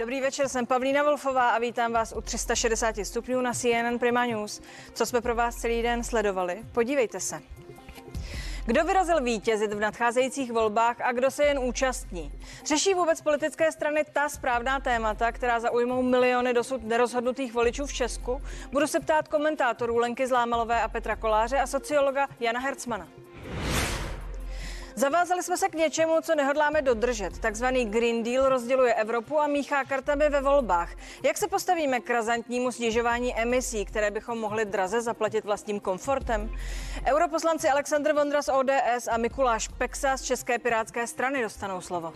Dobrý večer, jsem Pavlína Wolfová a vítám vás u 360 stupňů na CNN Prima News. Co jsme pro vás celý den sledovali? Podívejte se. Kdo vyrazil vítězit v nadcházejících volbách a kdo se jen účastní? Řeší vůbec politické strany ta správná témata, která zaujmou miliony dosud nerozhodnutých voličů v Česku? Budu se ptát komentátorů Lenky Zlámalové a Petra Koláře a sociologa Jana Hercmana. Zavázali jsme se k něčemu, co nehodláme dodržet. Takzvaný Green Deal rozděluje Evropu a míchá kartami ve volbách. Jak se postavíme k razantnímu snižování emisí, které bychom mohli draze zaplatit vlastním komfortem? Europoslanci Aleksandr Vondra z ODS a Mikuláš Peksa z České pirátské strany dostanou slovo.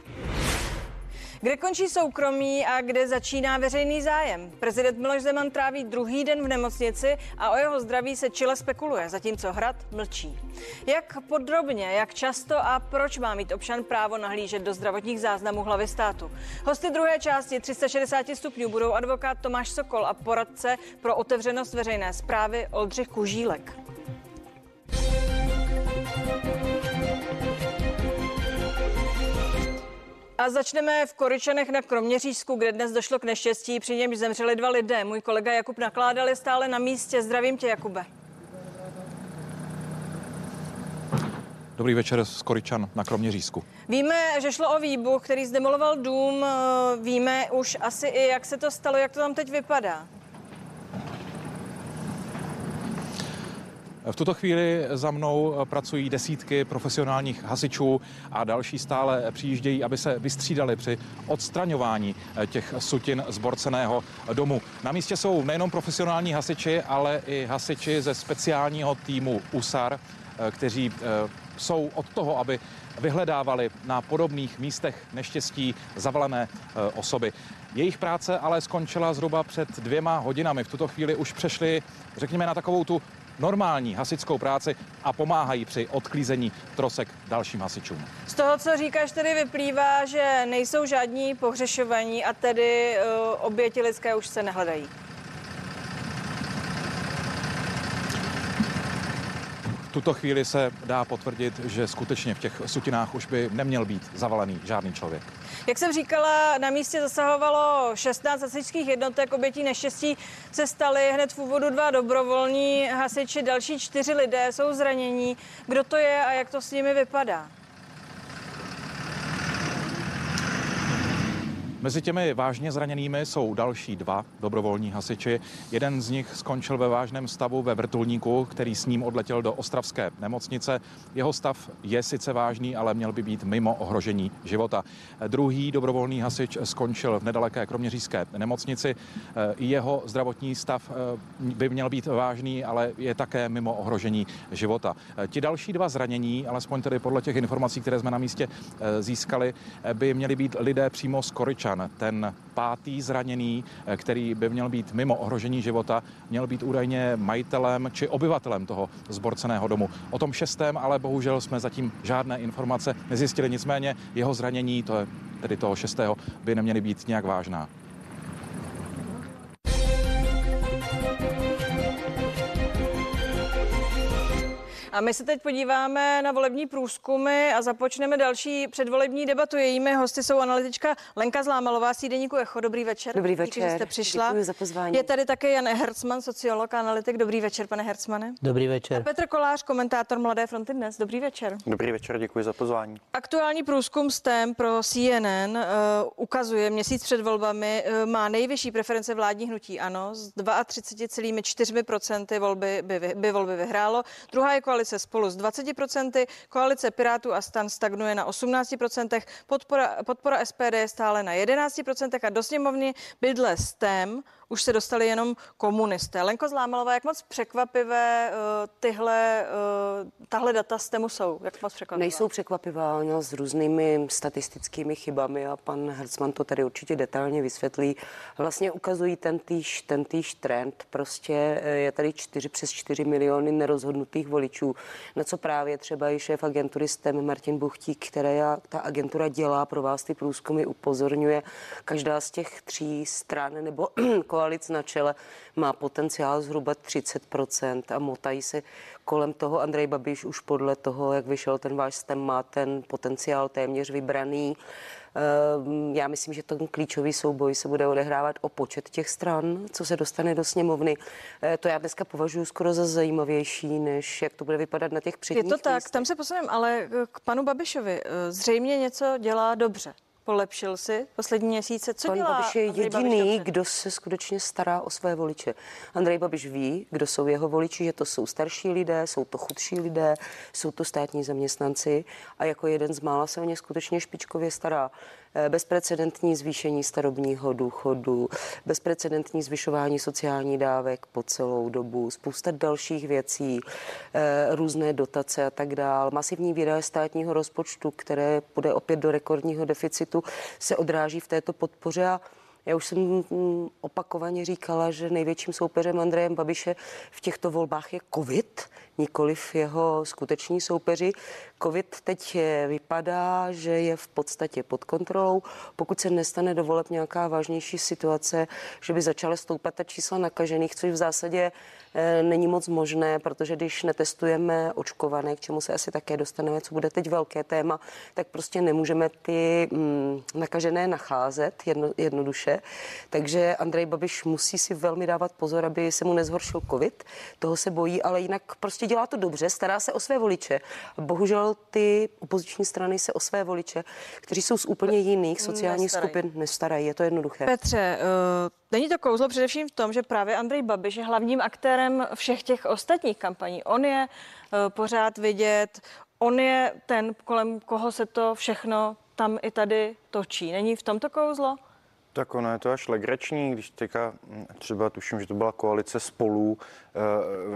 Kde končí soukromí a kde začíná veřejný zájem? Prezident Miloš Zeman tráví druhý den v nemocnici a o jeho zdraví se čile spekuluje, zatímco hrad mlčí. Jak podrobně, jak často a proč má mít občan právo nahlížet do zdravotních záznamů hlavy státu? Hosty druhé části 360 stupňů budou advokát Tomáš Sokol a poradce pro otevřenost veřejné zprávy Oldřich Kužílek. A začneme v Koryčanech na Kroměřížsku, kde dnes došlo k neštěstí, při němž zemřeli dva lidé. Můj kolega Jakub nakládal je stále na místě. Zdravím tě, Jakube. Dobrý večer z Koryčan na Kroměřížsku. Víme, že šlo o výbuch, který zdemoloval dům. Víme už asi i, jak se to stalo, jak to tam teď vypadá. V tuto chvíli za mnou pracují desítky profesionálních hasičů a další stále přijíždějí, aby se vystřídali při odstraňování těch sutin zborceného domu. Na místě jsou nejenom profesionální hasiči, ale i hasiči ze speciálního týmu USAR, kteří eh, jsou od toho, aby vyhledávali na podobných místech neštěstí zavalené eh, osoby. Jejich práce ale skončila zhruba před dvěma hodinami. V tuto chvíli už přešli, řekněme, na takovou tu normální hasickou práci a pomáhají při odklízení trosek dalším hasičům. Z toho, co říkáš, tedy vyplývá, že nejsou žádní pohřešovaní a tedy uh, oběti lidské už se nehledají. Tuto chvíli se dá potvrdit, že skutečně v těch sutinách už by neměl být zavalený žádný člověk. Jak jsem říkala, na místě zasahovalo 16 hasičských jednotek. Obětí neštěstí se staly hned v úvodu dva dobrovolní hasiči. Další čtyři lidé jsou zranění. Kdo to je a jak to s nimi vypadá? Mezi těmi vážně zraněnými jsou další dva dobrovolní hasiči. Jeden z nich skončil ve vážném stavu ve vrtulníku, který s ním odletěl do ostravské nemocnice. Jeho stav je sice vážný, ale měl by být mimo ohrožení života. Druhý dobrovolný hasič skončil v nedaleké kroměřížské nemocnici. Jeho zdravotní stav eh, by měl být vážný, ale je také mimo ohrožení života. Ti další dva zranění, alespoň tedy podle těch informací, které jsme na místě získali, by měli být lidé přímo z Koryčan Havíčan, ten pátý zraněný, eh, který by měl být mimo ohrožení života, měl být údajně majitelem či obyvatelem toho zborceného domu. O tom šestém ale bohužel jsme zatím žádné informace nezjistili, nicméně jeho zranění, to je tedy toho šestého, by neměly být nějak vážná. A my se teď podíváme na volební průzkumy a započneme další předvolební debatu. Jejími hosty jsou analytička Lenka Zlámalová, sídeníku Echo. Dobrý večer. Dobrý večer. Díky, že jste přišla. Děkuji za pozvání. Je tady také Jan Hercman, sociolog a analytik. Dobrý večer, pane Hercmane. Dobrý večer. A Petr Kolář, komentátor Mladé fronty dnes. Dobrý večer. Dobrý večer, děkuji za pozvání. Aktuální průzkum STEM pro CNN uh, ukazuje měsíc před volbami uh, má nejvyšší preference vládní hnutí ANO s 32,4% volby by, by volby vyhrálo. Druhá je koalice spolu s 20%, koalice Pirátů a stan stagnuje na 18%, podpora, podpora SPD je stále na 11% a do sněmovny bydle STEM už se dostali jenom komunisté. Lenko Zlámalová, jak moc překvapivé uh, tyhle, uh, tahle data z tému jsou? Jak moc překvapivé? Nejsou překvapivá, no, s různými statistickými chybami a pan Hercman to tady určitě detailně vysvětlí. Vlastně ukazují ten týž, ten týž trend. Prostě eh, je tady 4 přes 4 miliony nerozhodnutých voličů, na co právě třeba i šéf agentury STEM Martin Buchtík, která ta agentura dělá pro vás ty průzkumy, upozorňuje. Každá z těch tří stran nebo koalic na čele má potenciál zhruba 30% a motají se kolem toho. Andrej Babiš už podle toho, jak vyšel ten váš stem, má ten potenciál téměř vybraný. Ehm, Já myslím, že ten klíčový souboj se bude odehrávat o počet těch stran, co se dostane do sněmovny. Eh, To já dneska považuji skoro za zajímavější, než jak to bude vypadat na těch Je předních to tak, místech. tam se posuneme, ale k panu Babišovi. eh, Zřejmě něco dělá dobře. Polepšil si poslední měsíce. Co Pan dělá Babiš je Andrej Babiš jediný, dobře? kdo se skutečně stará o své voliče. Andrej Babiš ví, kdo jsou jeho voliči, že to jsou starší lidé, jsou to chudší lidé, jsou to státní zaměstnanci a jako jeden z mála se o ně skutečně špičkově stará. Eh, Bezprecedentní zvýšení starobního důchodu, bezprecedentní zvyšování sociální dávek po celou dobu, spousta dalších věcí, eh, různé dotace a tak dál, masivní výdaje státního rozpočtu, které bude opět do rekordního deficitu, se odráží v této podpoře. A já už jsem mm, opakovaně říkala, že největším soupeřem Andrejem Babiše v těchto volbách je covid, nikoliv jeho skuteční soupeři. Covid teď je, vypadá, že je v podstatě pod kontrolou. Pokud se nestane do voleb nějaká vážnější situace, že by začaly stoupat ta čísla nakažených, což v zásadě eh, není moc možné, protože když netestujeme očkované, k čemu se asi také dostaneme, co bude teď velké téma, tak prostě nemůžeme ty mm, nakažené nacházet jedno, jednoduše. Takže Andrej Babiš musí si velmi dávat pozor, aby se mu nezhoršil covid. Toho se bojí, ale jinak prostě dělá to dobře, stará se o své voliče. Bohužel ty opoziční strany se o své voliče, kteří jsou z úplně jiných sociálních Nestarají. skupin, nestarají. Je to jednoduché. Petře, uh, není to kouzlo především v tom, že právě Andrej Babiš je hlavním aktérem všech těch ostatních kampaní. On je uh, pořád vidět, on je ten, kolem koho se to všechno tam i tady točí. Není v tomto kouzlo? Tak ono je to až legrační, když teďka hm, třeba tuším, že to byla koalice spolů,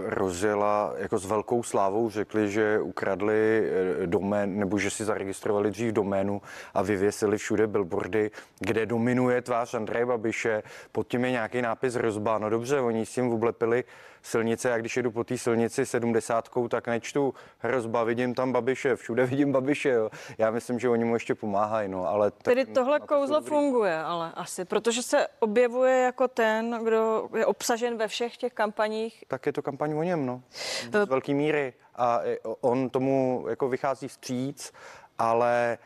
rozjela jako s velkou slávou, řekli, že ukradli eh, domén, nebo že si zaregistrovali dřív doménu a vyvěsili všude billboardy, kde dominuje tvář Andreje Babiše, pod tím je nějaký nápis Rozba. No dobře, oni s tím oblepili silnice a když jedu po té silnici sedmdesátkou, tak nečtu hrozba, vidím tam Babiše, všude vidím Babiše, jo. Já myslím, že oni mu ještě pomáhají, no, ale... tak Tedy tohle to jsou kouzlo funguje, ale asi, protože se objevuje jako ten, kdo je obsažen ve všech těch kampaních. Tak je to kampaň o něm, no. Z velké míry. A i on tomu jako vychází vstříc, ale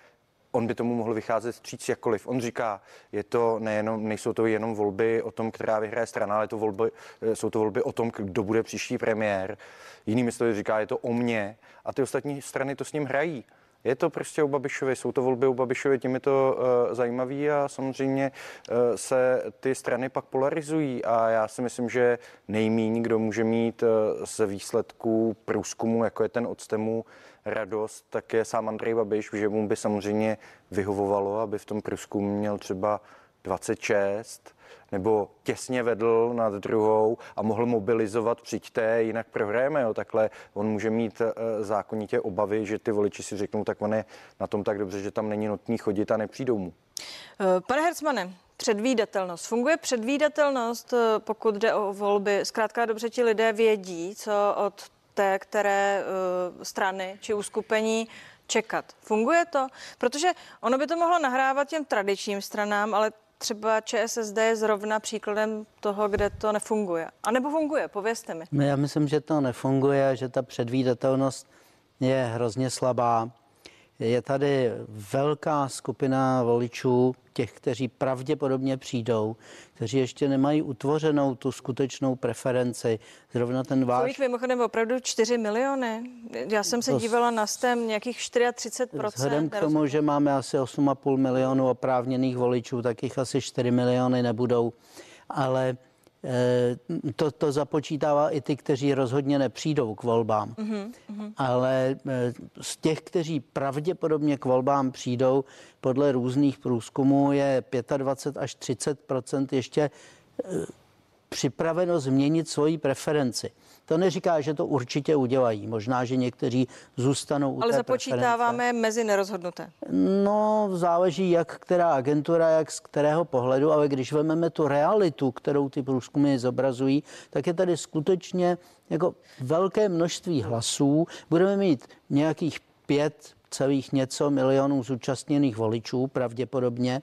on by tomu mohl vycházet vstříc jakkoliv. On říká, je to nejenom, nejsou to jenom volby o tom, která vyhraje strana, ale to volby, jsou to volby o tom, kdo bude příští premiér. Jinými slovy říká, je to o mně a ty ostatní strany to s ním hrají. Je to prostě o Babišovi, jsou to volby o Babišovi, tím je to uh, zajímavý a samozřejmě uh, se ty strany pak polarizují a já si myslím, že nejmíň, kdo může mít uh, ze výsledků průzkumu, jako je ten od STEMu, radost, tak je sám Andrej Babiš, že mu by samozřejmě vyhovovalo, aby v tom průzkumu měl třeba 26 nebo těsně vedl nad druhou a mohl mobilizovat přijďte, jinak prohrajeme. Jo. Takhle on může mít e, zákonitě obavy, že ty voliči si řeknou, tak on je na tom tak dobře, že tam není nutný chodit a nepřijdou mu. Eh, Pane Hercmane, předvídatelnost. Funguje předvídatelnost, eh, pokud jde o volby? Zkrátka dobře ti lidé vědí, co od té které strany či uskupení čekat. Funguje to? Protože ono by to mohlo nahrávat těm tradičním stranám, ale třeba ČSSD je zrovna příkladem toho, kde to nefunguje. A nebo funguje, povězte mi. No, Já myslím, že to nefunguje, že ta předvídatelnost je hrozně slabá. Je tady velká skupina voličů, těch, kteří pravděpodobně přijdou, kteří ještě nemají utvořenou tu skutečnou preferenci. Zrovna ten váš jich mimochodem opravdu 4 miliony. Já jsem se To dívala na STEM, nějakých 34 Vzhledem k tomu, že máme asi 8,5 milionu oprávněných voličů, tak jich asi 4 miliony nebudou. Ale to, to započítává i ty, kteří rozhodně nepřijdou k volbám. Mm-hmm. Ale eh, z těch, kteří pravděpodobně k volbám přijdou, podle různých průzkumů je 25 až 30% ještě připraveno změnit svoji preferenci. To neříká, že to určitě udělají. Možná, že někteří zůstanou u Ale té započítáváme mezi nerozhodnuté. No, záleží, jak která agentura, jak z kterého pohledu, ale když vezmeme tu realitu, kterou ty průzkumy zobrazují, tak je tady skutečně jako velké množství hlasů. Budeme mít nějakých pět celých něco milionů zúčastněných voličů pravděpodobně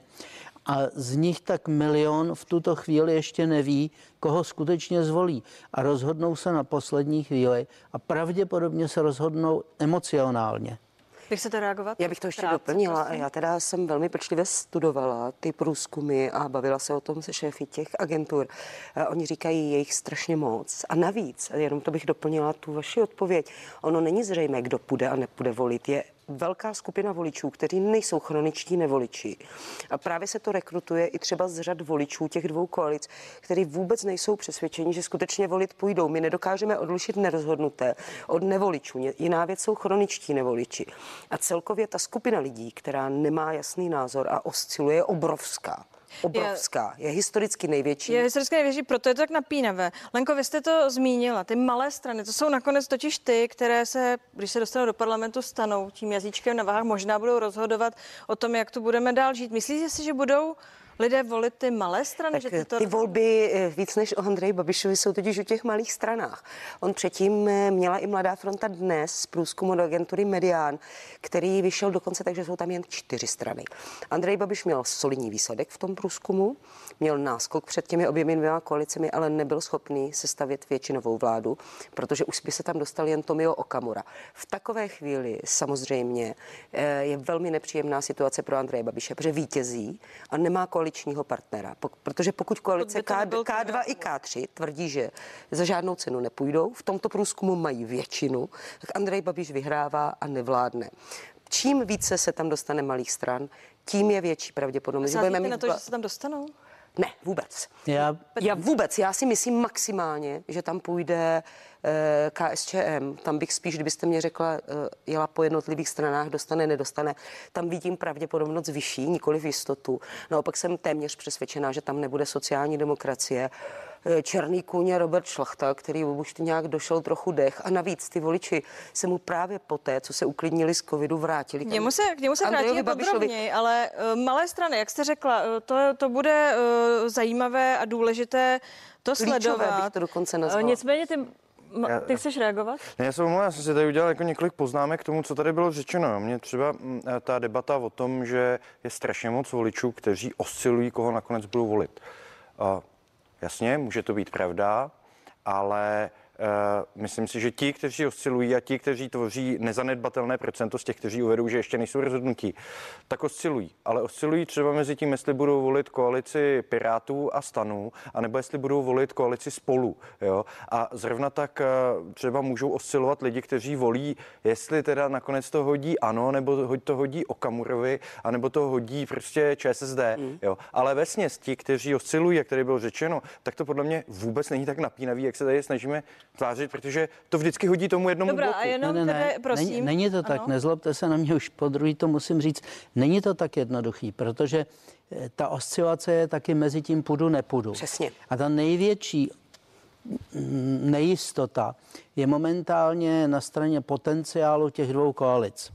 a z nich tak milion v tuto chvíli ještě neví, koho skutečně zvolí. A rozhodnou se na poslední chvíli a pravděpodobně se rozhodnou emocionálně. Vy chcete reagovat? Já bych to ještě Krátce, doplnila. prosím. Já teda jsem velmi pečlivě studovala ty průzkumy a bavila se o tom se šéfy těch agentur. A Oni říkají, je jich strašně moc. A navíc, jenom to bych doplnila tu vaši odpověď, ono není zřejmé, kdo půjde a nepůjde volit. Je velká skupina voličů, kteří nejsou chroničtí nevoliči. A právě se to rekrutuje i třeba z řad voličů těch dvou koalic, kteří vůbec nejsou přesvědčeni, že skutečně volit půjdou. My nedokážeme odlišit nerozhodnuté od nevoličů. Jiná věc jsou chroničtí nevoliči. A celkově ta skupina lidí, která nemá jasný názor a osciluje, je obrovská. Obrovská. Je historicky největší. Je historicky největší, proto je to tak napínavé. Lenko, vy jste to zmínila, ty malé strany, to jsou nakonec totiž ty, které se, když se dostanou do parlamentu, stanou tím jazyčkem na váhách, možná budou rozhodovat o tom, jak tu budeme dál žít. Myslíte si, že budou lidé volit ty malé strany? Tak že ty, tyto ty volby eh, víc než o Andreji Babišovi jsou totiž o těch malých stranách. On předtím eh, měla i Mladá fronta dnes z průzkumu do agentury Medián, který vyšel dokonce tak, že jsou tam jen čtyři strany. Andrej Babiš měl solidní výsledek v tom průzkumu, měl náskok před těmi oběmi dvěma koalicemi, ale nebyl schopný sestavit většinovou vládu, protože už by se tam dostal jen Tomio Okamura. V takové chvíli samozřejmě eh, je velmi nepříjemná situace pro Andreje Babiše, protože vítězí a nemá koaličního partnera. Protože pokud koalice K, nebyl K2 i K3 tvrdí, že za žádnou cenu nepůjdou, v tomto průzkumu mají většinu, tak Andrej Babiš vyhrává a nevládne. Čím více se tam dostane malých stran, tím je větší pravděpodobnost. budeme Sázíte mít na to, dva- že se tam dostanou? Ne, vůbec. Já Já vůbec, já si myslím maximálně, že tam půjde KSČM. Tam bych spíš, kdybyste mě řekla, eh, jela po jednotlivých stranách, dostane, nedostane, tam vidím pravděpodobnost vyšší, nikoli v jistotu. Naopak jsem téměř přesvědčená, že tam nebude sociální demokracie. Eh, Černý kůň je Robert Šlachta, který už nějak došel trochu dech a navíc ty voliči se mu právě poté, co se uklidnili z covidu, vrátili. K němu se, k němu se Babišovi. podrobněji, ale uh, malé strany, jak jste řekla, to, to bude uh, zajímavé a důležité to Klíčové sledovat. bych to dokonce Uh, nazvala. nicméně ty, ma, ty chceš reagovat? Ne, já se omlouvám, já jsem si tady udělal jako několik poznámek k tomu, co tady bylo řečeno. Mně třeba mm, eh, ta debata o tom, že je strašně moc voličů, kteří oscilují, koho nakonec budou volit. A jasně, může to být pravda, ale Uh, myslím si, že ti, kteří oscilují a ti, kteří tvoří nezanedbatelné procento z těch, kteří uvedou, že ještě nejsou rozhodnutí, tak oscilují. Ale oscilují třeba mezi tím, jestli budou volit koalici Pirátů a Stanů, anebo jestli budou volit koalici Spolu. Jo? A zrovna tak uh, třeba můžou oscilovat lidi, kteří volí, jestli teda nakonec to hodí ANO, nebo to hodí Okamurovi, anebo to hodí prostě ČSSD. Mm. Jo? Ale ve ti, kteří oscilují, jak tady bylo řečeno, tak to podle mě vůbec není tak napínavý, jak se tady snažíme tvářit, protože to vždycky hodí tomu jednomu Dobrá, bloku. a jenom ne, ne, tedy, ne. prosím. Není, není to tak, Ano. nezlobte se na mě už po druhý, to musím říct. Není to tak jednoduchý, protože eh, ta oscilace je taky mezi tím půjdu, nepůjdu. Přesně. A ta největší mm, nejistota je momentálně na straně potenciálu těch dvou koalic.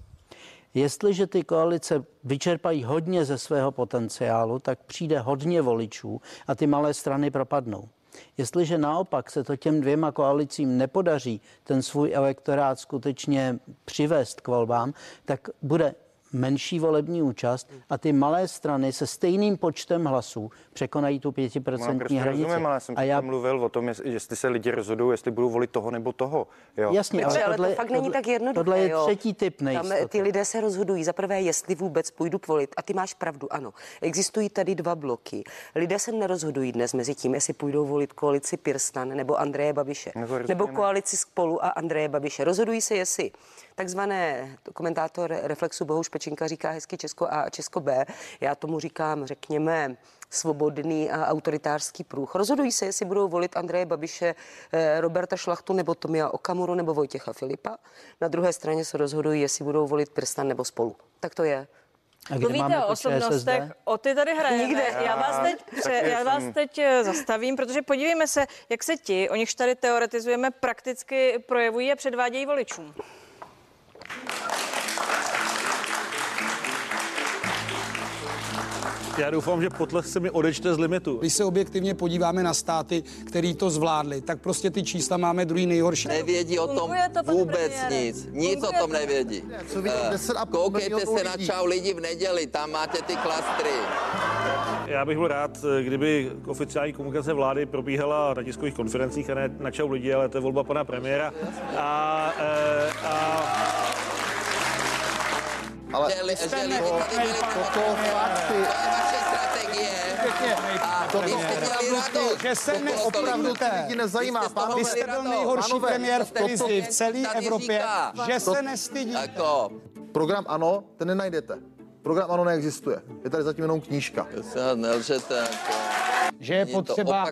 Jestliže ty koalice vyčerpají hodně ze svého potenciálu, tak přijde hodně voličů a ty malé strany propadnou. Jestliže naopak se to těm dvěma koalicím nepodaří ten svůj elektorát skutečně přivést k volbám, tak bude menší volební účast a ty malé strany se stejným počtem hlasů překonají tu No, pětiprocentní hranici. rozumím, ale já jsem a já, mluvil o tom, jestli, se lidi rozhodují, jestli budou volit toho nebo toho. Jo. jasně, Petře, ale tohle, to fakt není tak jednoduché. Tohle je jo. třetí typ Tam nejistoty. ty lidé se rozhodují za prvé, jestli vůbec půjdu volit. A ty máš pravdu, ano. Existují tady dva bloky. Lidé se nerozhodují dnes mezi tím, jestli půjdou volit koalici Pirstan nebo Andreje Babiše. Nebo Nebo ne. koalici Spolu a Andreje Babiše. Rozhodují se, jestli takzvané komentátor Reflexu Bohuš Pečinka říká hezky Česko A a Česko B. Já tomu říkám, řekněme, svobodný a autoritářský průch. Rozhodují se, jestli budou volit Andreje Babiše, eh, Roberta Šlachtu nebo Tomia Okamuru nebo Vojtěcha Filipa. Na druhé straně se rozhodují, jestli budou volit Prstan nebo spolu. Tak to je. A kde Mluvíte máme o osobnostech, ČSSD? o ty tady hrajeme. Nikde. Já vás teď, pře, já vás teď eh, zastavím, protože podívejme se, jak se ti, o nichž tady teoretizujeme, prakticky projevují a předvádějí voličům. Já doufám, že potlesk se mi odečte z limitu. Když se objektivně podíváme na státy, který to zvládli, tak prostě ty čísla máme druhý nejhorší. Nevědí o tom to, vůbec premiére? nic. Nic Funguje o tom to? nevědí. Co Eh, 10,5 Koukejte se na lidí. čau lidi v neděli, tam máte ty klastry. Já bych byl rád, kdyby oficiální komunikace vlády probíhala na tiskových konferencích a ne na čau lidi, ale to je volba pana premiéra. A, eh, a Ale že, li- že lidi tady byli toto fakty. To je vaše strategie. A Toto jste opravdu že se Okolo Opravdu ty lidi nezajímá. Vy jste Pánové, Vy jste byl nejhorší pánové, premiér v krizi v celé Evropě, že se nestydí. Jako, program ANO, ten nenajdete. Program ANO neexistuje. Je tady zatím jenom knížka. se nelžete. Jako. Že je potřeba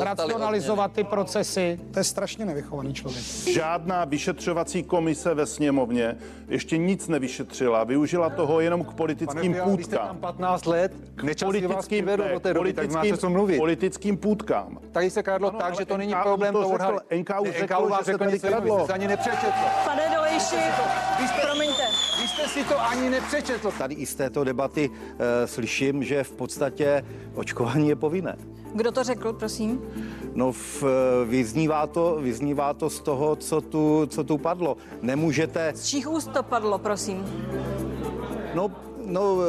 racionalizovat ty procesy. To je strašně nevychovaný člověk. Žádná vyšetřovací komise ve sněmovně ještě nic nevyšetřila. Využila toho jenom k politickým půdkám. 15 let, vás Politickým, ne, do té doby, tak máte politickým, co mluvit. politickým půdkám. Tady se kradlo Ano, tak, že to není problém to odhalit. NKÚ Ne, řekl, že se tady kradlo. ani nepřečetl. Pane Dolejši, promiňte. Vy jste si to ani nepřečetl. Tady i z této debaty e, slyším, že v podstatě očkování je povinné. Kdo to řekl, prosím? No, v, e, vyznívá, to, vyznívá to z toho, co tu, co tu padlo. Nemůžete, Z čích úst to padlo, prosím? no, no, e,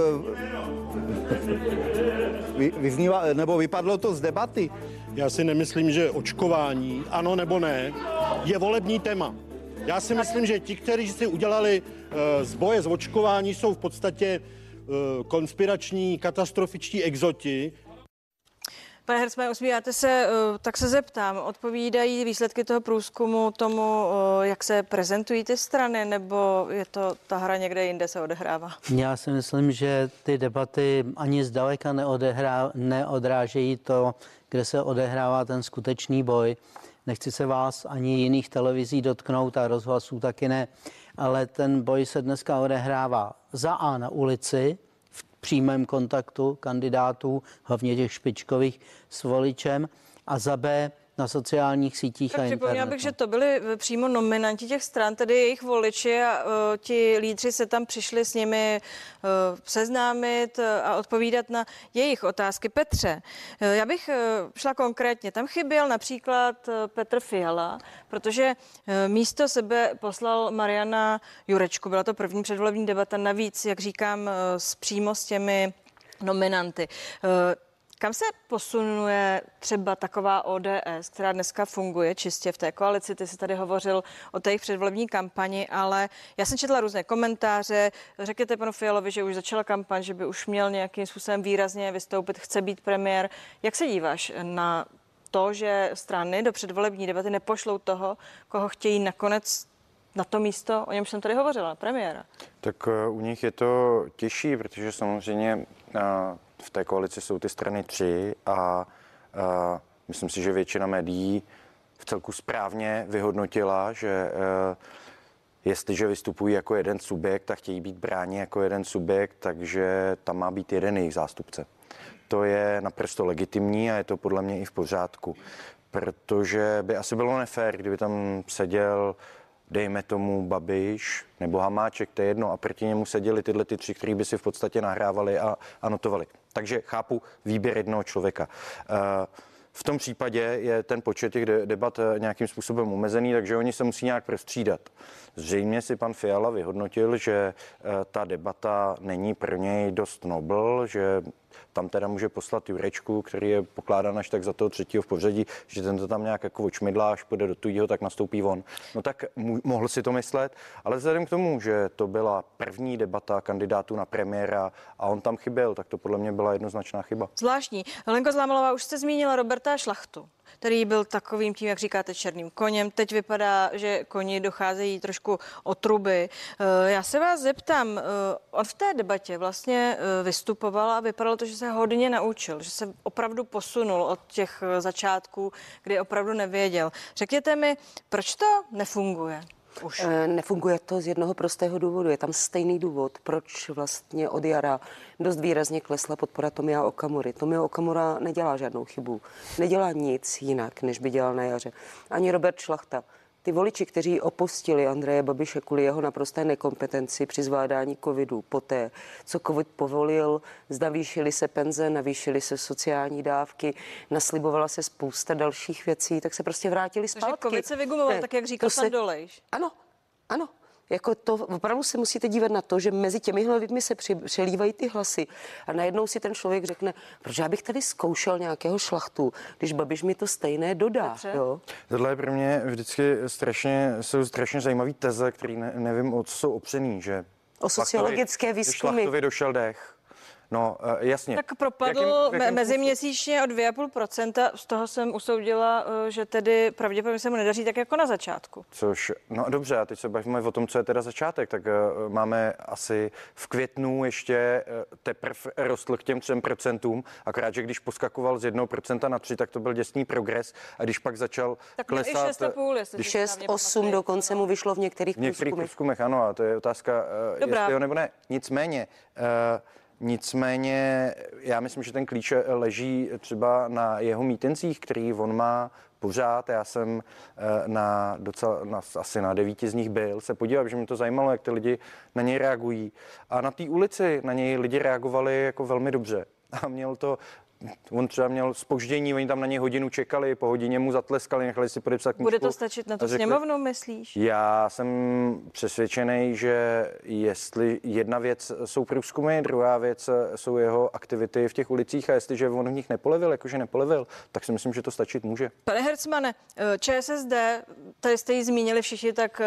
vy, vyznívá, nebo vypadlo to z debaty. Já si nemyslím, že očkování, ano nebo ne, je volební téma. Já si myslím, že ti, kteří si udělali uh, z boje z očkování, jsou v podstatě uh, konspirační, katastrofičtí exoti, Pane Hercman, usmíváte se, eh, tak se zeptám, odpovídají výsledky toho průzkumu tomu, eh, jak se prezentují ty strany, nebo je to ta hra někde jinde se odehrává? Já si myslím, že ty debaty ani zdaleka neodehrá, neodrážejí to, kde se odehrává ten skutečný boj. Nechci se vás ani jiných televizí dotknout a rozhlasů taky ne, ale ten boj se dneska odehrává za A na ulici, v přímém kontaktu kandidátů, hlavně těch špičkových s voličem, a za B na sociálních sítích Tak a připomněla internetu. bych, že to byli eh, přímo nominanti těch stran, tedy jejich voliči a uh, ti lídři se tam přišli s nimi uh, seznámit a odpovídat na jejich otázky. Petře, uh, já bych uh, šla konkrétně. Tam chyběl například uh, Petr Fiala, protože uh, místo sebe poslal Mariana Jurečku. Byla to první předvolební debata. Navíc, jak říkám, uh, s přímo s těmi nominanty. Uh, kam se posunuje třeba taková ODS, která dneska funguje čistě v té koalici? Ty jsi tady hovořil o té předvolební kampani, ale já jsem četla různé komentáře. Řekněte panu Fialovi, že už začala kampaň, že by už měl nějakým způsobem výrazně vystoupit, chce být premiér. Jak se díváš na to, že strany do předvolební debaty nepošlou toho, koho chtějí nakonec na to místo, o něm jsem tady hovořila, premiéra? Tak eh, u nich je to těžší, protože samozřejmě eh, v té koalici jsou ty strany tři a eh, myslím si, že většina médií v celku správně vyhodnotila, že eh, jestliže vystupují jako jeden subjekt a chtějí být bráni jako jeden subjekt, takže tam má být jeden jejich zástupce. To je naprosto legitimní a je to podle mě i v pořádku, protože by asi bylo nefér, kdyby tam seděl dejme tomu Babiš nebo Hamáček, to je jedno, a proti němu seděli tyhle ty tři, kteří by si v podstatě nahrávali a, a notovali. Takže chápu výběr jednoho člověka. Uh, v tom případě je ten počet těch de- debat eh, nějakým způsobem omezený, takže oni se musí nějak prostřídat. Zřejmě si pan Fiala vyhodnotil, že eh, ta debata není pro něj dost nobl, že tam teda může poslat Jurečku, který je pokládán až tak za toho třetího v pořadí, že ten to tam nějak jako očmidlá, až půjde do tujího, tak nastoupí on. No tak mohl si to myslet, ale vzhledem k tomu, že to byla první debata kandidátů na premiéra a on tam chyběl, tak to podle mě byla jednoznačná chyba. Zvláštní. Lenko Zlámalová, už jste zmínila Roberta Šlachtu, který byl takovým tím, jak říkáte, černým koněm. Teď vypadá, že koni docházejí trošku o truby. Eh, Já se vás zeptám, eh, on v té debatě vlastně eh, vystupoval a vypadalo to, že se hodně naučil, že se opravdu posunul od těch začátků, kdy opravdu nevěděl. Řekněte mi, proč to nefunguje? Už. Eh, Nefunguje to z jednoho prostého důvodu. Je tam stejný důvod, proč vlastně od jara dost výrazně klesla podpora Tomia Okamury. Tomio Okamura nedělá žádnou chybu. Nedělá nic jinak, než by dělal na jaře. Ani Robert Šlachta. Ty voliči, kteří opustili Andreje Babiše kvůli jeho naprosté nekompetenci při zvládání covidu, poté, co covid povolil, navýšily se penze, navýšily se sociální dávky, naslibovala se spousta dalších věcí, tak se prostě vrátili Takže zpátky. covid se vygumoval, Ne, tak jak říkal pan se- Dolejš. ano, ano. Jako to opravdu se musíte dívat na to, že mezi těmihle lidmi se při, přelívají ty hlasy a najednou si ten člověk řekne, proč já bych tady zkoušel nějakého šlachtu, když Babiš mi to stejné dodá. Jo? Tohle je pro mě vždycky strašně, jsou strašně zajímavé teze, které ne, nevím, o co jsou opřený, že O sociologické výzkumy. Šlachtovi došel dech. No, eh, jasně. Tak propadl v jakém meziměsíčně o 2,5%. Z toho jsem usoudila, eh, že tedy pravděpodobně se mu nedaří tak jako na začátku. Což, no dobře, a teď se bavíme o tom, co je teda začátek, tak uh, máme asi v květnu ještě uh, teprve rostl k těm 3%, akorát, že když poskakoval z 1% na 3, tak to byl děsný progres a když pak začal Tak klesat... 6,5, jestli si 6, správně 8 dokonce mu vyšlo v některých V některých průzkumech. průzkumech, ano, a to je otázka, uh, Dobrá. jestli jo nebo ne. Nicméně, uh, nicméně, já myslím, že ten klíč eh, leží třeba na jeho mítincích, který on má pořád. Já jsem eh, na docela, na, asi na devíti z nich byl, se podívat, že mě to zajímalo, jak ty lidi na něj reagují. A na té ulici na něj lidi reagovali jako velmi dobře. A měl to, on třeba měl spoždění, oni tam na něj hodinu čekali, po hodině mu zatleskali, nechali si podepsat knížku. Bude to stačit na tu a řekli- sněmovnu, myslíš? já jsem přesvědčený, že jestli jedna věc jsou průzkumy, druhá věc jsou jeho aktivity v těch ulicích a jestliže on v nich nepolevil, jakože nepolevil, tak si myslím, že to stačit může. Pane Hercmane, eh, ČSSD, tady jste ji zmínili všichni tak eh,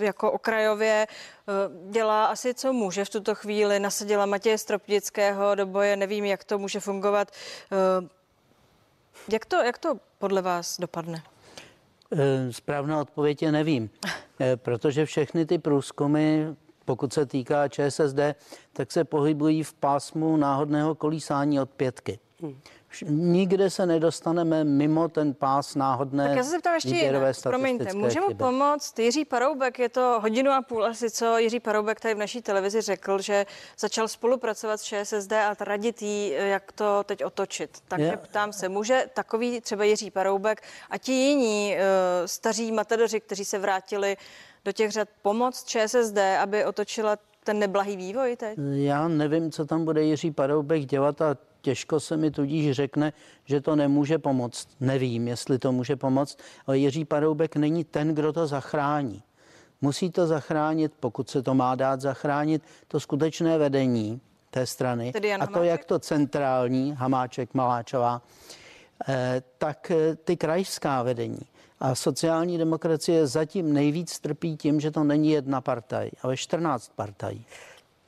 eh, jako okrajově, dělá asi co může v tuto chvíli, nasadila Matěje Stropnického do boje, nevím, jak to může fungovat. Eh, Jak to, jak to podle vás dopadne? Eh, Správná odpověď je nevím, Eh, protože všechny ty průzkumy, pokud se týká ČSSD, tak se pohybují v pásmu náhodného kolísání od pětky. Vš- Nikde se nedostaneme mimo ten pás náhodné Tak já se zeptám ještě jinak. Promiňte, statistické může mu chyby. pomoct Jiří Paroubek? Je to hodinu a půl asi, co Jiří Paroubek tady v naší televizi řekl, že začal spolupracovat s ČSSD a radit jí, jak to teď otočit. Takže Je- ptám se, může takový třeba Jiří Paroubek a ti jiní uh, staří matadoři, kteří se vrátili do těch řad, pomoct ČSSD, aby otočila ten neblahý vývoj teď? Já nevím, co tam bude Jiří Paroubek dělat a těžko se mi tudíž řekne, že to nemůže pomoct. Nevím, jestli to může pomoct, ale Jiří Paroubek není ten, kdo to zachrání. Musí to zachránit, pokud se to má dát zachránit, to skutečné vedení té strany. Tedy a to Hamáček? jak to centrální, Hamáček, Maláčová, eh, tak eh, ty krajská vedení. A sociální demokracie zatím nejvíc trpí tím, že to není jedna partaj, ale 14 partají.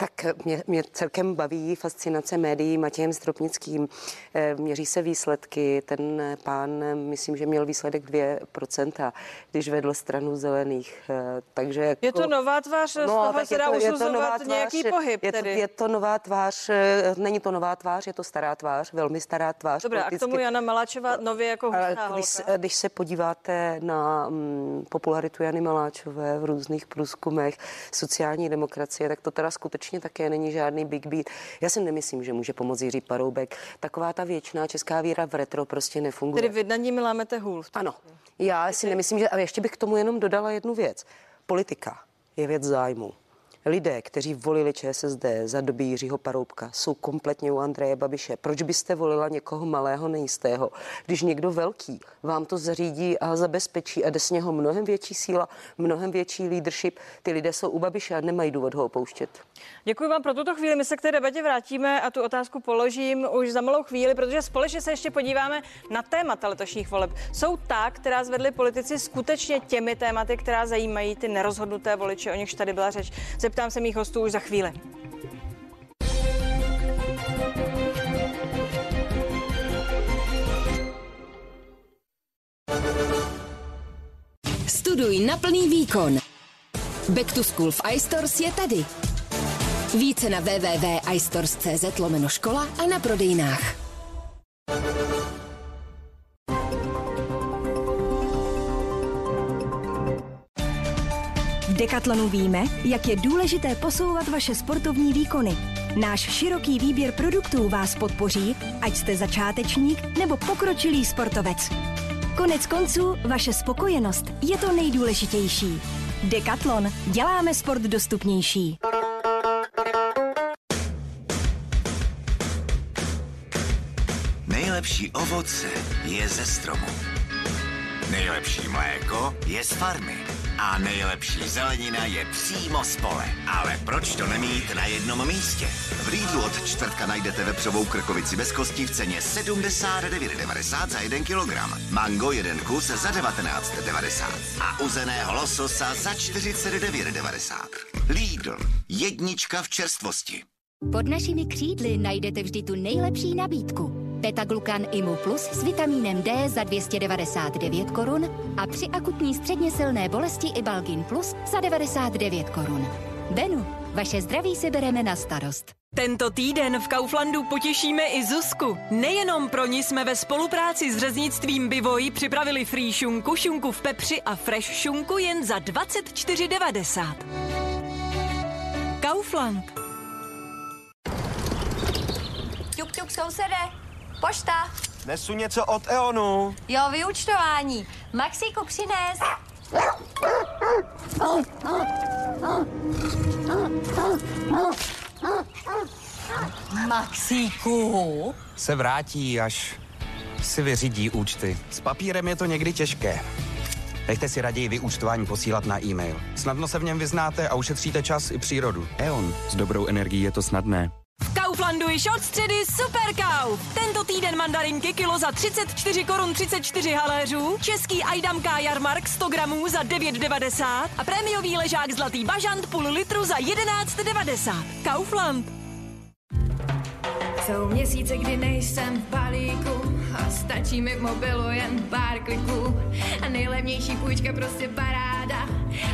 Tak mě, mě celkem baví fascinace médií Matějem Stropnickým. Eh, Měří se výsledky. Ten pán, eh, myslím, že měl výsledek 2%, když vedl stranu zelených. Eh, Takže jako, Je to nová tvář, z toho tak se je dá to- usuzovat nová tvář, nějaký pohyb je to, tedy. je to nová tvář, není to nová tvář, je to stará tvář, velmi stará tvář. Dobrá, a k politicky. tomu Jana Maláčová nově jako Ale když, holka. se- když se podíváte na mm, popularitu Jany Maláčové v různých průzkumech sociální demokracie, tak to teda skutečně také není žádný big beat. Já si nemyslím, že může pomoct Jiří Paroubek. Taková ta věčná česká víra v retro prostě nefunguje. Tedy vy nad nimi lámete hůl. Ano, já si nemyslím, že... A ještě bych k tomu jenom dodala jednu věc. Politika je věc zájmu. Lidé, kteří volili ČSSD za doby Jiřího Paroubka, jsou kompletně u Andreje Babiše. Proč byste volila někoho malého, nejistého, když někdo velký vám to zařídí a zabezpečí a jde s něho mnohem větší síla, mnohem větší leadership. Ty lidé jsou u Babiše a nemají důvod ho opouštět. Děkuji vám pro tuto chvíli. My se k té debatě vrátíme a tu otázku položím už za malou chvíli, protože společně se ještě podíváme na témata letošních voleb. Jsou ta, která zvedli politici skutečně těmi tématy, která zajímají ty nerozhodnuté voliče, o nichž tady byla řeč. Zeptám se mých hostů už za chvíli. Studuj na plný výkon. Back to School v iStores je tady. Více na www.istores.cz lomeno škola a na prodejnách. Decathlonu víme, jak je důležité posouvat vaše sportovní výkony. Náš široký výběr produktů vás podpoří, ať jste začátečník nebo pokročilý sportovec. Konec konců, vaše spokojenost je to nejdůležitější. Decathlon. Děláme sport dostupnější. Nejlepší ovoce je ze stromu. Nejlepší mléko je z farmy. A nejlepší zelenina je přímo z pole. Ale proč to nemít na jednom místě? V Lidlu od čtvrtka najdete vepřovou krkovici bez kostí v ceně 79,90 za 1 kg. Mango jeden kus za 19,90. A uzeného lososa za 49,90. Lidl, jednička v čerstvosti. Pod našimi křídly najdete vždy tu nejlepší nabídku. Betaglukan Imu Plus s vitamínem D za 299 korun a při akutní středně silné bolesti i Balgin Plus za 99 korun. Benu, vaše zdraví si bereme na starost. Tento týden v Kauflandu potěšíme i Zuzku. Nejenom pro ní jsme ve spolupráci s řeznictvím Bivoj připravili free šunku, šunku v pepři a fresh šunku jen za 24,90. Kaufland. Ťuk, ťuk, sousede. Pošta. Nesu něco od Eonu. Jo, vyučtování. Maxíku, přines. Maxíku. Se vrátí, až si vyřídí účty. S papírem je to někdy těžké. Nechte si raději vyúčtování posílat na e-mail. Snadno se v něm vyznáte a ušetříte čas i přírodu. E.ON. S dobrou energií je to snadné. V Kauflandu již od středy Super Kauf. Tento týden mandarinky kilo za 34 korun 34 haléřů, český Ajdamka Jarmark 100 gramů za 9,90 a prémiový ležák Zlatý bažant půl litru za 11,90. Kaufland. Jsou měsíce, kdy nejsem v balíku a stačí mi v mobilu jen pár kliků a nejlevnější půjčka prostě paráda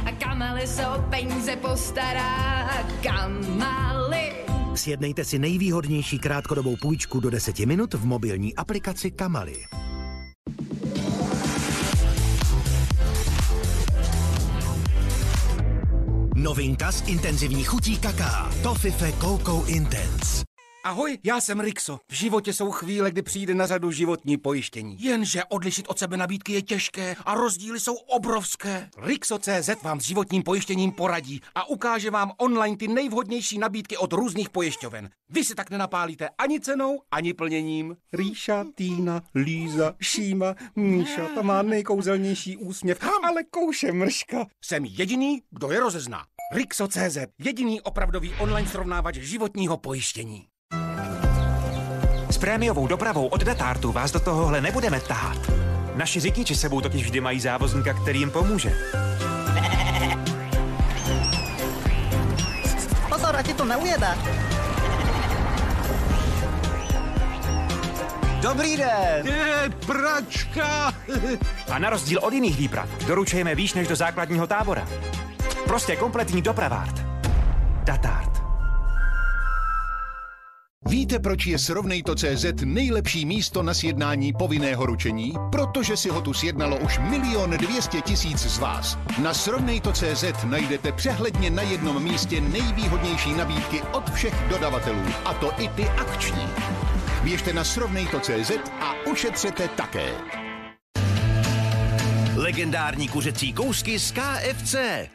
a kamaly jsou peníze postará kamaly. Sjednejte si nejvýhodnější krátkodobou půjčku do 10 minut v mobilní aplikaci Kamaly. Novinka z intenzivní chutí kaká. Tofife Cocoa Intense. Ahoj, já jsem Rixo. V životě jsou chvíle, kdy přijde na řadu životní pojištění. Jenže odlišit od sebe nabídky je těžké a rozdíly jsou obrovské. Rixo.cz vám s životním pojištěním poradí a ukáže vám online ty nejvhodnější nabídky od různých pojišťoven. Vy si tak nenapálíte ani cenou, ani plněním. Ríša, Týna, Líza, Šíma, Míša, ta má nejkouzelnější úsměv, ale kouše mrška. Jsem jediný, kdo je rozezná. Rixo.cz, jediný opravdový online srovnávač životního pojištění. S prémiovou dopravou od Datartu vás do tohohle nebudeme tahat. Naši řidiči sebou totiž vždy mají závozníka, který jim pomůže. Pozor, ať ti to neujede. Dobrý den! Je, pračka! A na rozdíl od jiných výprav doručujeme výš než do základního tábora. Prostě kompletní dopravárd. Datart. Víte, proč je Srovnejto.cz nejlepší místo na sjednání povinného ručení? Protože si ho tu sjednalo už milion dvěstě tisíc z vás. Na Srovnejto.cz najdete přehledně na jednom místě nejvýhodnější nabídky od všech dodavatelů, a to i ty akční. Běžte na Srovnejto.cz a ušetřete také. Legendární kuřecí kousky z KFC.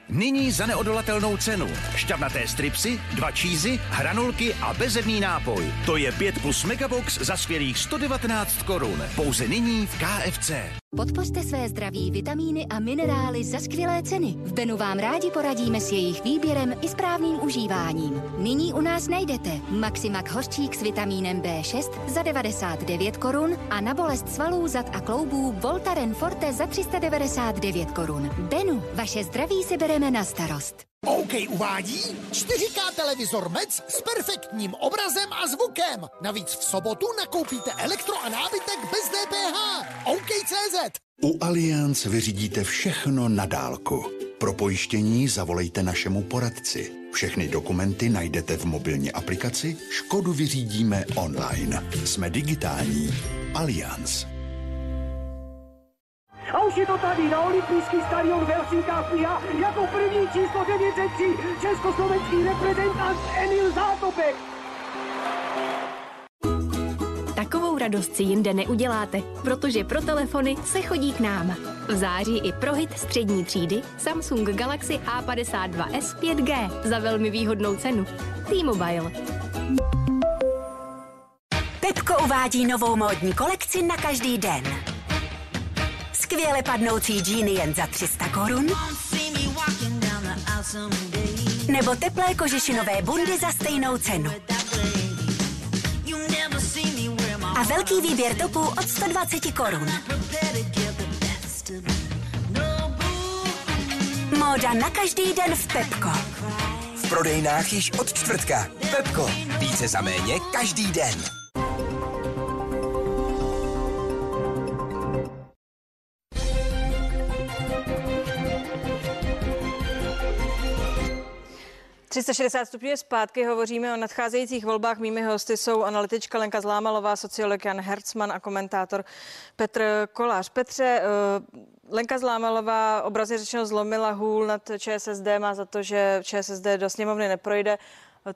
Nyní za neodolatelnou cenu. Šťavnaté stripsy, dva čízy, hranolky a bezedný nápoj. To je 5 plus megabox za skvělých 119 korun. Pouze nyní v KFC. Podpořte své zdraví vitamíny a minerály za skvělé ceny. V Benu vám rádi poradíme s jejich výběrem i správným užíváním. Nyní u nás najdete Maximak hořčík s vitamínem B6 za 99 korun a na bolest svalů, zad a kloubů Voltaren Forte za 399 korun. Benu, vaše zdraví si bereme na starost. OK uvádí 4K televizor MEC s perfektním obrazem a zvukem. Navíc v sobotu nakoupíte elektro a nábytek bez DPH. OK.cz U Allianz vyřídíte všechno na dálku. Pro pojištění zavolejte našemu poradci. Všechny dokumenty najdete v mobilní aplikaci Škodu vyřídíme online. Jsme digitální. Allianz. A už je to tady na olympijský stadion v Helsinkách Pliha jako první číslo 903 československý reprezentant Emil Zátopek. Takovou radost si jinde neuděláte, protože pro telefony se chodí k nám. V září i pro hit střední třídy Samsung Galaxy A52s 5G za velmi výhodnou cenu. T-Mobile. Pepko uvádí novou módní kolekci na každý den. Skvěle padnoucí džíny jen za 300 korun. Nebo teplé kožešinové bundy za stejnou cenu. A velký výběr topů od 120 korun. Móda na každý den v Pepko. prodejnách již od čtvrtka. Pepko. Více za méně každý den. ...360 stupňů zpátky, hovoříme o nadcházejících volbách. Mými hosty jsou analytička Lenka Zlámalová, sociolog Jan Hercman a komentátor Petr Kolář. Petře, eh, Lenka Zlámalová obrazně řečeno zlomila hůl nad ČSSD, má za to, že ČSSD do sněmovny neprojde.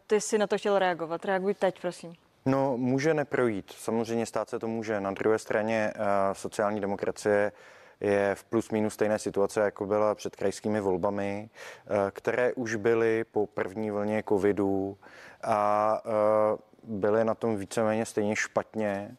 Ty si na to chtěl reagovat. Reaguj teď, prosím. No, může neprojít. Samozřejmě stát se to může. Na druhé straně uh, sociální demokracie je v plus minus stejné situace, jako byla před krajskými volbami, uh, které už byly po první vlně covidu a uh, byly na tom víceméně stejně špatně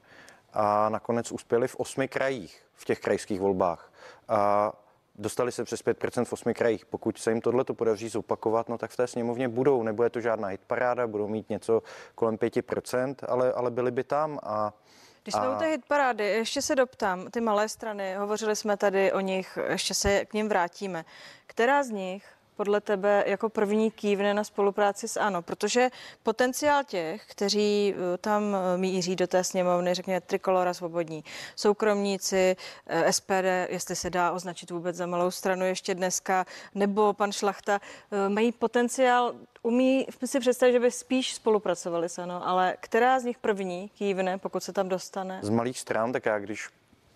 a nakonec uspěli v osmi krajích v těch krajských volbách. A dostali se přes 5% v osmi krajích. Pokud se jim tohle to podaří zopakovat, no tak v té sněmovně budou. Nebude to žádná hitparáda, budou mít něco kolem 5%, ale, ale byli by tam a když jsme a... u té hitparády, ještě se doptám, ty malé strany, hovořili jsme tady o nich, ještě se k ním vrátíme. Která z nich podle tebe jako první kývne na spolupráci s ANO? Protože potenciál těch, kteří eh, tam eh, míří do té sněmovny, řekněme Trikolora Svobodní, soukromníci, eh, SPD, jestli se dá označit vůbec za malou stranu ještě dneska, nebo pan Šlachta, mají potenciál umí si představit, že by spíš spolupracovali s ANO, ale která z nich první kývne, pokud se tam dostane? Z malých stran, tak já když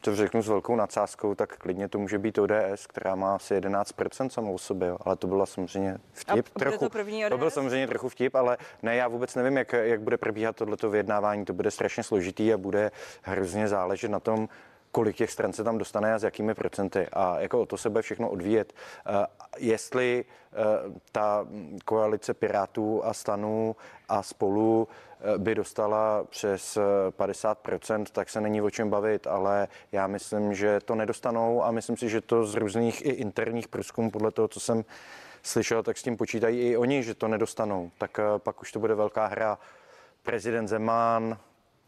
to řeknu s velkou nadsázkou, tak klidně to může být ODS, která má asi 11% samou sobě, ale to bylo samozřejmě vtip. A trochu, to, první ODS? to byl samozřejmě trochu vtip, ale ne, já vůbec nevím, jak, jak bude probíhat tohleto vyjednávání. To bude strašně složitý a bude hrozně záležet na tom, kolik těch stran se tam dostane a s jakými procenty. A jako o to se bude všechno odvíjet. Uh, jestli uh, ta koalice Pirátů a Stanu a spolu uh, by dostala přes 50%, tak se není o čem bavit, ale já myslím, že to nedostanou a myslím si, že to z různých i interních průzkumů, podle toho, co jsem slyšel, tak s tím počítají i oni, že to nedostanou. Tak pak už to bude velká hra. Prezident Zeman,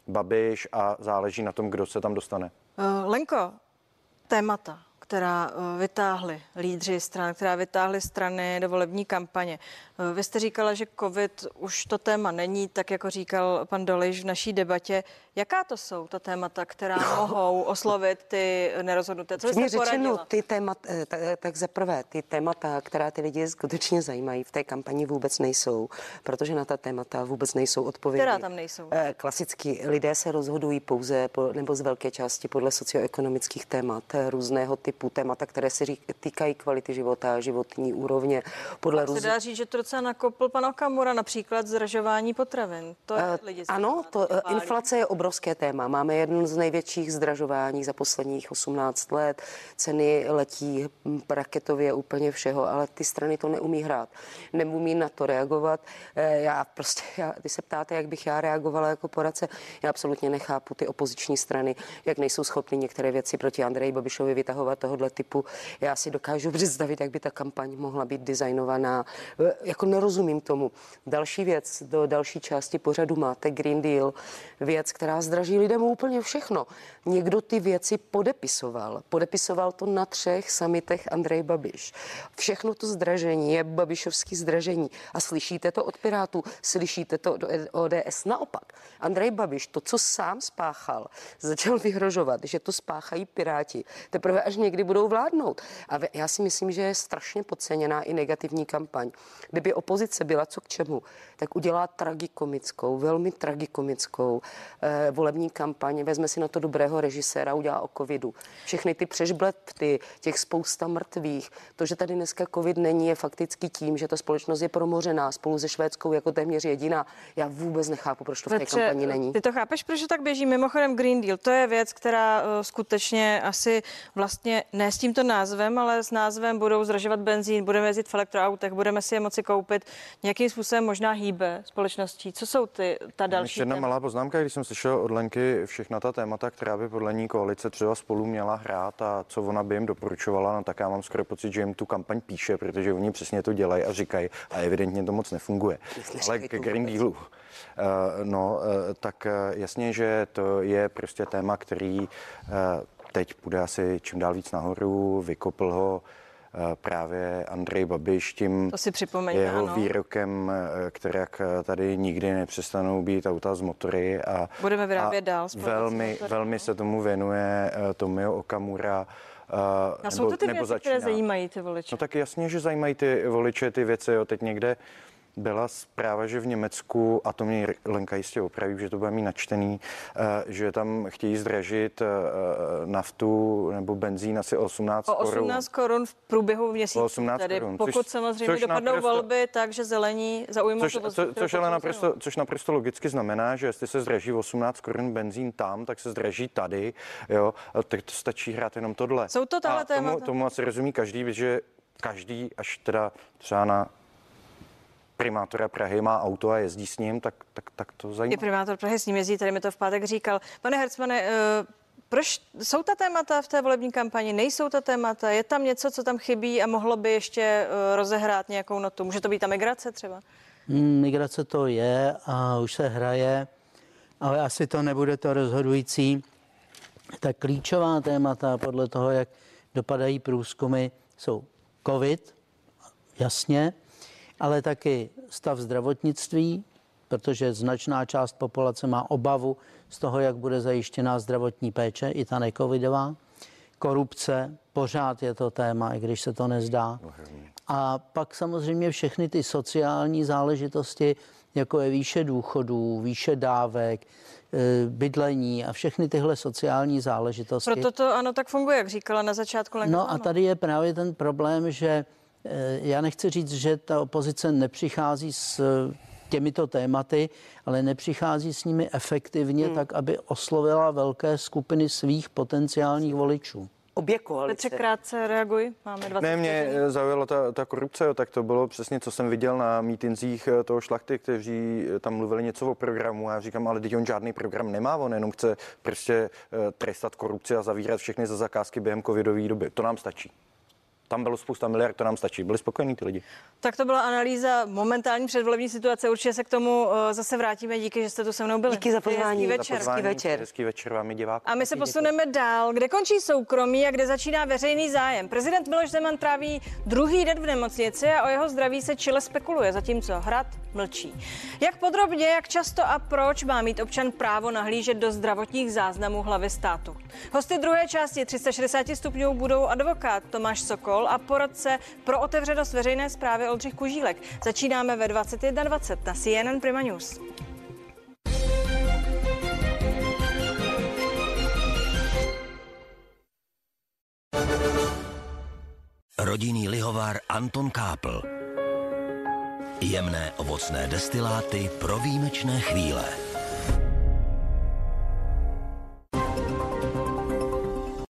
Babiš a záleží na tom, kdo se tam dostane. Uh, Lenko, témata, která uh, vytáhly lídři stran, která vytáhly strany do volební kampaně. Uh, vy jste říkala, že COVID už to téma není, tak jako říkal pan Doliš v naší debatě. Jaká to jsou ta témata, která mohou oslovit ty nerozhodnuté? Co jste řečeno, ty témat, tak za prvé, ty témata, která ty lidi skutečně zajímají, v té kampani vůbec nejsou, protože na ta témata vůbec nejsou odpovědi. Která tam nejsou? Klasicky lidé se rozhodují pouze, nebo z velké části podle socioekonomických témat, různého typu témata, které se týkají kvality života, životní úrovně. Podle růz... se dá říct, že to docela nakopl pan Okamura, například zdražování potravin. To je lidi ano, to, inflace je obrovská obrovské téma. Máme jeden z největších zdražování za posledních 18 let. Ceny letí raketově úplně všeho, ale ty strany to neumí hrát. Neumí na to reagovat. Eh, já prostě, já, když se ptáte, jak bych já reagovala jako poradce, já absolutně nechápu ty opoziční strany, jak nejsou schopny některé věci proti Andreji Babišovi vytahovat tohohle typu. Já si dokážu představit, jak by ta kampaň mohla být designovaná. Eh, jako nerozumím tomu. Další věc, do další části pořadu máte Green Deal, věc, která která zdraží lidem úplně všechno. Někdo ty věci podepisoval. Podepisoval to na třech samitech Andrej Babiš. Všechno to zdražení je babišovský zdražení. A slyšíte to od Pirátů, slyšíte to od ODS. Naopak, Andrej Babiš to, co sám spáchal, začal vyhrožovat, že to spáchají Piráti. Teprve až někdy budou vládnout. A já si myslím, že je strašně podceněná i negativní kampaň. Kdyby opozice byla co k čemu, tak udělá tragikomickou, velmi tragikomickou eh, volební kampaně, vezme si na to dobrého režiséra, udělá o covidu. Všechny ty přežblepty, těch spousta mrtvých, to, že tady dneska covid není, je fakticky tím, že ta společnost je promořená spolu se Švédskou jako téměř jediná. Já vůbec nechápu, proč to v té kampani není. Ty to chápeš, proč to tak běží? Mimochodem Green Deal, to je věc, která uh, skutečně asi vlastně ne s tímto názvem, ale s názvem budou zdražovat benzín, budeme jezdit v elektroautech, budeme si je moci koupit. Nějakým způsobem možná hýbe společností. Co jsou ty ta další? Ještě jedna malá poznámka, když jsem slyšel od Lenky všechna ta témata, která by podle ní koalice třeba spolu měla hrát a co ona by jim doporučovala, no tak já mám skoro pocit, že jim tu kampaň píše, protože oni přesně to dělají a říkají a evidentně to moc nefunguje. Ale k Green Dealu. Uh, no, uh, tak uh, jasně, že to je prostě téma, který teď bude asi čím dál víc nahoru, vykopl ho eh, právě Andrej Babiš tím To si připomeňme, jeho ano. výrokem, eh, který jak tady nikdy nepřestanou být auta z motory a Budeme vyrábět a dál Velmi, motory, velmi se tomu věnuje eh, Tomio Okamura. eh, A jsou to ty věci, které zajímají ty voliče. No tak jasně, že zajímají ty voliče ty věci. Jo. Teď někde byla zpráva, že v Německu, a to mě Lenka jistě opraví, že to bude mít načtený, eh, že tam chtějí zdražit eh, naftu nebo benzín asi o 18 O korun. 18 korun v průběhu měsíce. O 18 Tedy korun, pokud což- samozřejmě což dopadnou naprosto- volby, takže zelení zaujmou Což, tu co, což, kterou ale naprosto, což naprosto logicky znamená, že jestli se zdraží o 18 korun benzín tam, tak se zdraží tady, jo, tak to stačí hrát jenom tohle. Jsou to tahle a tomu, témata? tomu asi rozumí každý, že každý, až teda třeba na primátora Prahy má auto a jezdí s ním, tak, tak, tak to zajímá. I primátor Prahy s ním jezdí, tady mi to v pátek říkal. Pane Hercmane, eh, proč jsou ta témata v té volební kampani? Nejsou ta témata? Je tam něco, co tam chybí a mohlo by ještě eh, rozehrát nějakou notu? Může to být ta migrace třeba? Hmm, Migrace to je a už se hraje, ale asi to nebude to rozhodující. Ta klíčová témata podle toho, jak dopadají průzkumy, jsou COVID, jasně, ale taky stav zdravotnictví, protože značná část populace má obavu z toho, jak bude zajištěná zdravotní péče, i ta necovidová. Korupce, pořád je to téma, i když se to nezdá. A pak samozřejmě všechny ty sociální záležitosti, jako je výše důchodů, výše dávek, eh, bydlení a všechny tyhle sociální záležitosti. Proto to ano tak funguje, jak říkala na začátku Lenka No a tady je právě ten problém, že já nechci říct, že ta opozice nepřichází s eh, těmito tématy, ale nepřichází s nimi efektivně, hmm. tak aby oslovila velké skupiny svých potenciálních voličů. Obě Petře, krátce reaguj, máme 20 Ne, mě vteřin. eh, zaujala ta, ta korupce, jo, tak to bylo přesně, co jsem viděl na mítinzích eh, toho šlachty, kteří eh, tam mluvili něco o programu. A já říkám, ale teď on žádný program nemá, on jenom chce prostě eh, trestat korupci a zavírat všechny za zakázky během covidové doby. To nám stačí. Tam bylo spousta miliard, to nám stačí. Byli spokojení ty lidi. Tak to byla analýza momentální předvolební situace. Určitě se k tomu eh, zase vrátíme. Díky, že jste tu se mnou byli. Díky za pozvání. Hezký Za večer. pozvání. večer. Hezký večer vám i divákům. A my se posuneme dál. Kde končí soukromí a kde začíná veřejný zájem? Prezident Miloš Zeman tráví druhý den v nemocnici a o jeho zdraví se čile spekuluje, zatímco hrad mlčí. Jak podrobně, jak často a proč má mít občan právo nahlížet do zdravotních záznamů hlavy státu? Hosty druhé části 360 stupňů budou advokát Tomáš Sokol a poradce pro otevřenost veřejné zprávy Oldřich Kužílek. Začínáme ve 21.20 na CNN Prima News. Rodinný lihovár Anton Kápl. Jemné ovocné destiláty pro výjimečné chvíle.